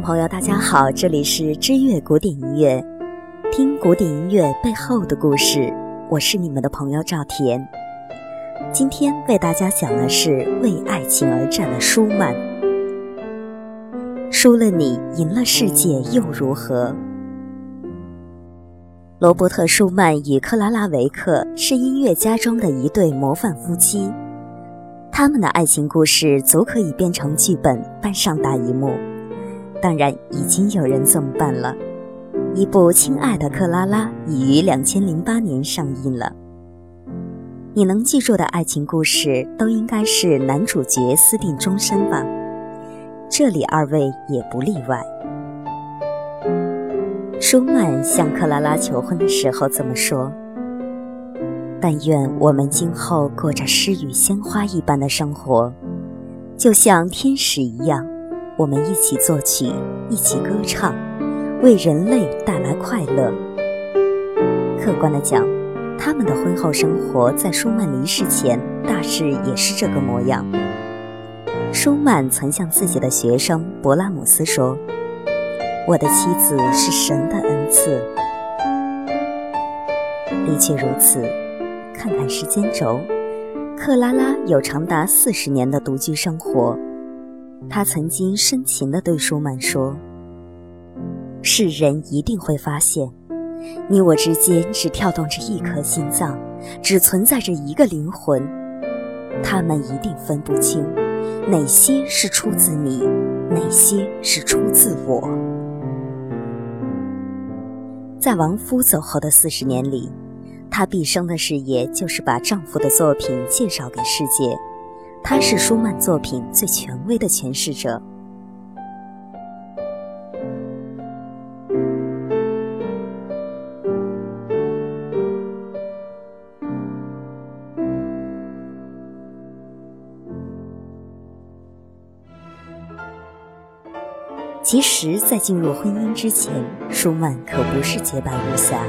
朋友，大家好，这里是知乐古典音乐，听古典音乐背后的故事。我是你们的朋友赵田。今天为大家讲的是为爱情而战的舒曼。输了你，赢了世界又如何？罗伯特·舒曼与克拉拉·维克是音乐家中的一对模范夫妻，他们的爱情故事足可以编成剧本搬上大荧幕。当然，已经有人这么办了。一部《亲爱的克拉拉》已于两千零八年上映了。你能记住的爱情故事，都应该是男主角私定终身吧？这里二位也不例外。舒曼向克拉拉求婚的时候这么说：“但愿我们今后过着诗与鲜花一般的生活，就像天使一样。”我们一起作曲，一起歌唱，为人类带来快乐。客观的讲，他们的婚后生活在舒曼离世前大致也是这个模样。舒曼曾向自己的学生勃拉姆斯说：“我的妻子是神的恩赐。”的确如此。看看时间轴，克拉拉有长达四十年的独居生活。他曾经深情地对舒曼说：“世人一定会发现，你我之间只跳动着一颗心脏，只存在着一个灵魂。他们一定分不清，哪些是出自你，哪些是出自我。”在亡夫走后的四十年里，她毕生的事业就是把丈夫的作品介绍给世界。他是舒曼作品最权威的诠释者。其实，在进入婚姻之前，舒曼可不是洁白无瑕，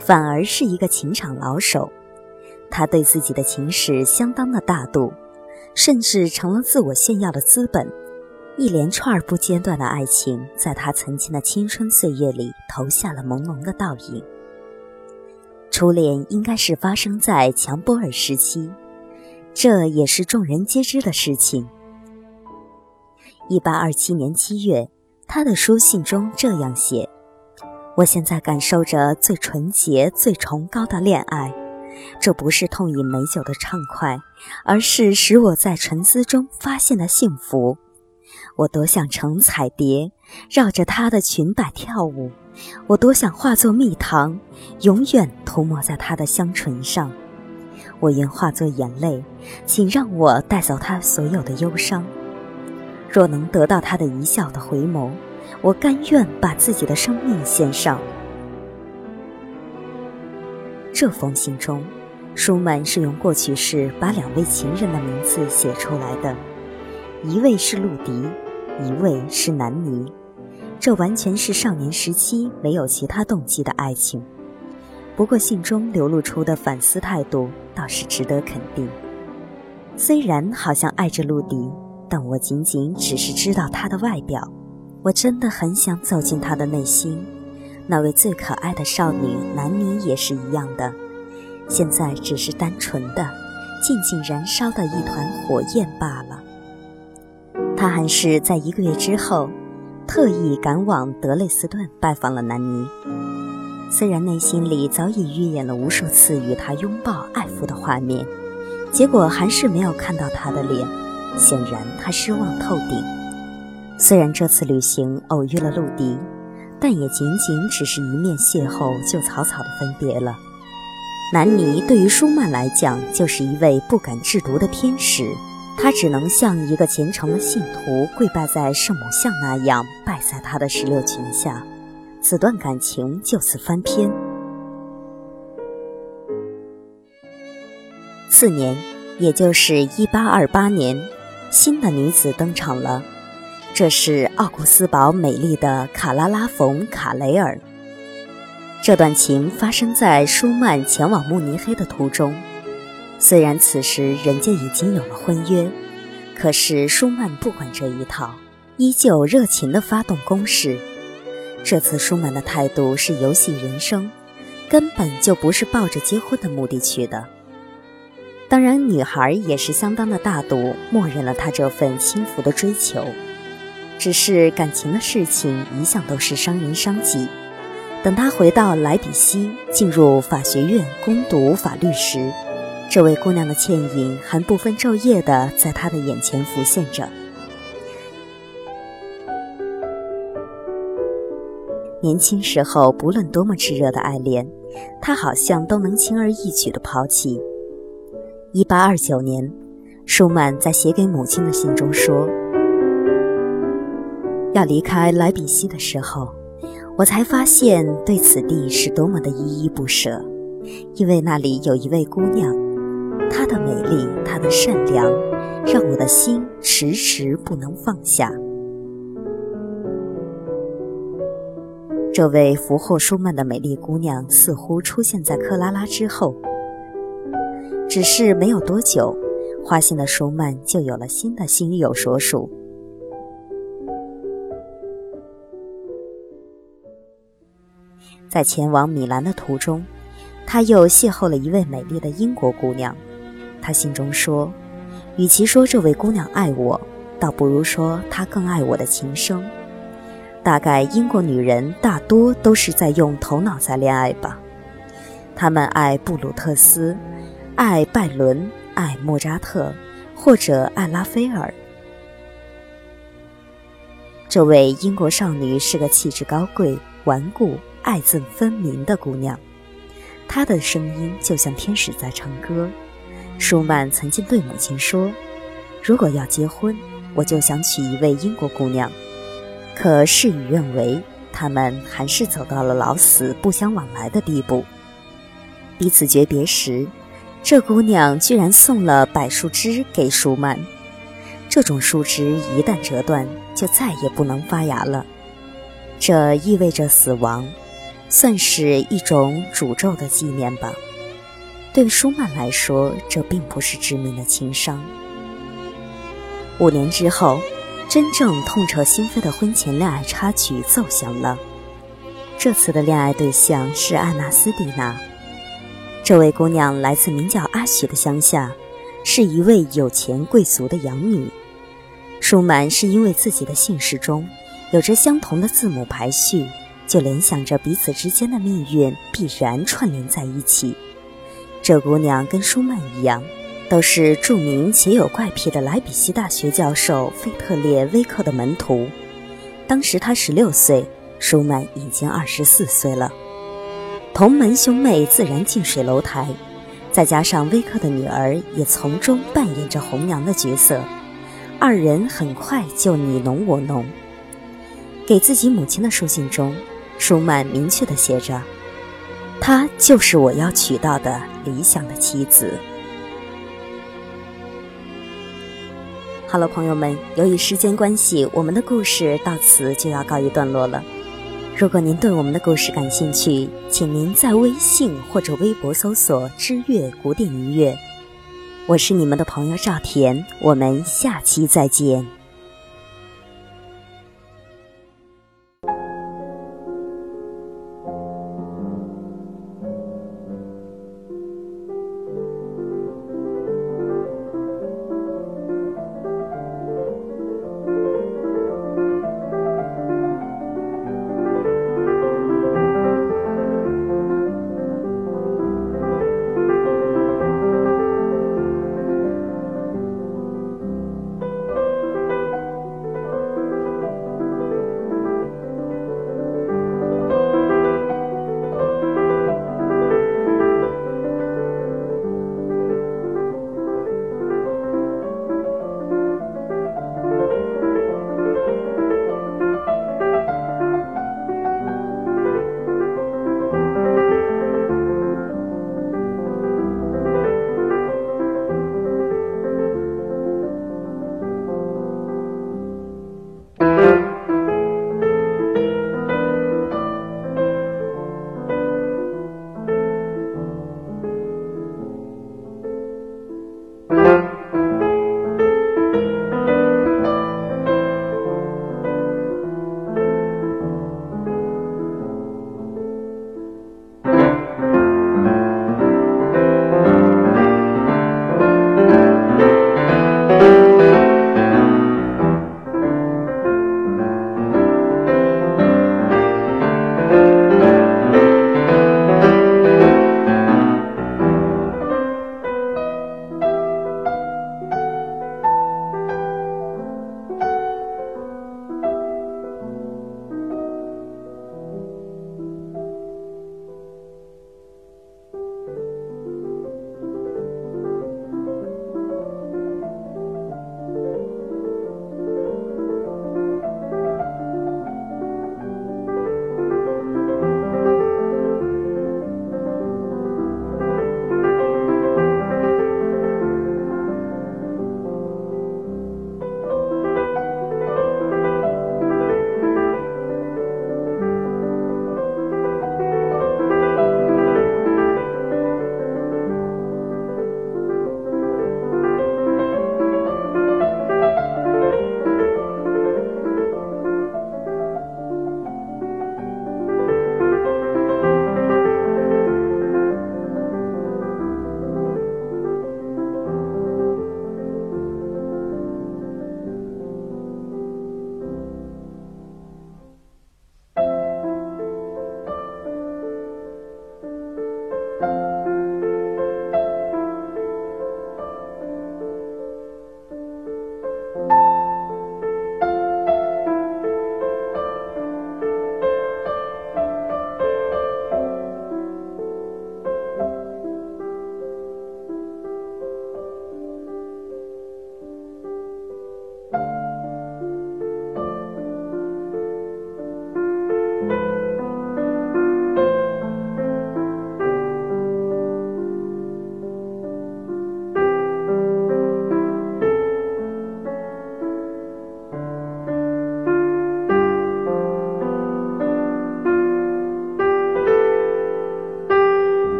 反而是一个情场老手。他对自己的情史相当的大度。甚至成了自我炫耀的资本。一连串不间断的爱情，在他曾经的青春岁月里投下了朦胧的倒影。初恋应该是发生在强波尔时期，这也是众人皆知的事情。一八二七年七月，他的书信中这样写：“我现在感受着最纯洁、最崇高的恋爱。”这不是痛饮美酒的畅快，而是使我在沉思中发现的幸福。我多想成彩蝶，绕着她的裙摆跳舞；我多想化作蜜糖，永远涂抹在她的香唇上。我愿化作眼泪，请让我带走她所有的忧伤。若能得到她的一笑的回眸，我甘愿把自己的生命献上。这封信中，舒曼是用过去式把两位情人的名字写出来的，一位是陆迪，一位是南尼。这完全是少年时期没有其他动机的爱情。不过信中流露出的反思态度倒是值得肯定。虽然好像爱着陆迪，但我仅仅只是知道他的外表。我真的很想走进他的内心。那位最可爱的少女南妮也是一样的，现在只是单纯的、静静燃烧的一团火焰罢了。他还是在一个月之后，特意赶往德累斯顿拜访了南妮。虽然内心里早已预演了无数次与他拥抱、爱抚的画面，结果还是没有看到他的脸，显然他失望透顶。虽然这次旅行偶遇了陆迪。但也仅仅只是一面邂逅，就草草的分别了。南尼对于舒曼来讲，就是一位不敢制毒的天使，他只能像一个虔诚的信徒跪拜在圣母像那样，拜在他的石榴裙下。此段感情就此翻篇。次年，也就是一八二八年，新的女子登场了。这是奥古斯堡美丽的卡拉拉·冯·卡雷尔。这段情发生在舒曼前往慕尼黑的途中。虽然此时人家已经有了婚约，可是舒曼不管这一套。依旧热情地发动攻势。这次舒曼的态度是游戏人生，根本就不是抱着结婚的目的去的。当然，女孩也是相当的大度，默认了他这份轻浮的追求。只是感情的事情一向都是伤人伤己。等他回到莱比锡，进入法学院攻读法律时，这位姑娘的倩影还不分昼夜地在他的眼前浮现着。年轻时候，不论多么炽热的爱恋，他好像都能轻而易举地抛弃。一八二九年，舒曼在写给母亲的信中说：“要离开莱比锡的时候，我才发现对此地是多么的依依不舍，因为那里有一位姑娘，她的美丽，她的善良，让我的心迟迟不能放下。”这位俘获舒曼的美丽姑娘似乎出现在克拉拉之后，只是没有多久，花心的舒曼就有了新的心有所属。在前往米兰的途中，他又邂逅了一位美丽的英国姑娘。他信中说：“与其说这位姑娘爱我，倒不如说她更爱我的琴声。”大概英国女人大多都是在用头脑在恋爱吧，她们爱布鲁特斯，爱拜伦，爱莫扎特，或者爱拉斐尔。这位英国少女是个气质高贵、顽固、爱憎分明的姑娘，她的声音就像天使在唱歌。舒曼曾经对母亲说：“如果要结婚，我就想娶一位英国姑娘。”可事与愿违，他们还是走到了老死不相往来的地步。彼此诀别时，这姑娘居然送了柏树枝给舒曼。这种树枝一旦折断，就再也不能发芽了。这意味着死亡，算是一种诅咒的纪念吧。对舒曼来说，这并不是致命的情伤。五年之后。真正痛彻心扉的婚前恋爱插曲奏响了。这次的恋爱对象是安娜斯蒂娜。这位姑娘来自名叫阿许的乡下，是一位有钱贵族的养女。舒曼是因为自己的姓氏中有着相同的字母排序，就联想着彼此之间的命运必然串联在一起。这姑娘跟舒曼一样。都是著名且有怪癖的莱比锡大学教授费特列威克的门徒。当时他十六岁，舒曼已经二十四岁了。同门兄妹自然近水楼台，再加上威克的女儿也从中扮演着红娘的角色，二人很快就你侬我侬。给自己母亲的书信中，舒曼明确地写着：“她就是我要娶到的理想的妻子。”好了，朋友们，由于时间关系，我们的故事到此就要告一段落了。如果您对我们的故事感兴趣，请您在微信或者微博搜索“知乐古典音乐”。我是你们的朋友赵田，我们下期再见。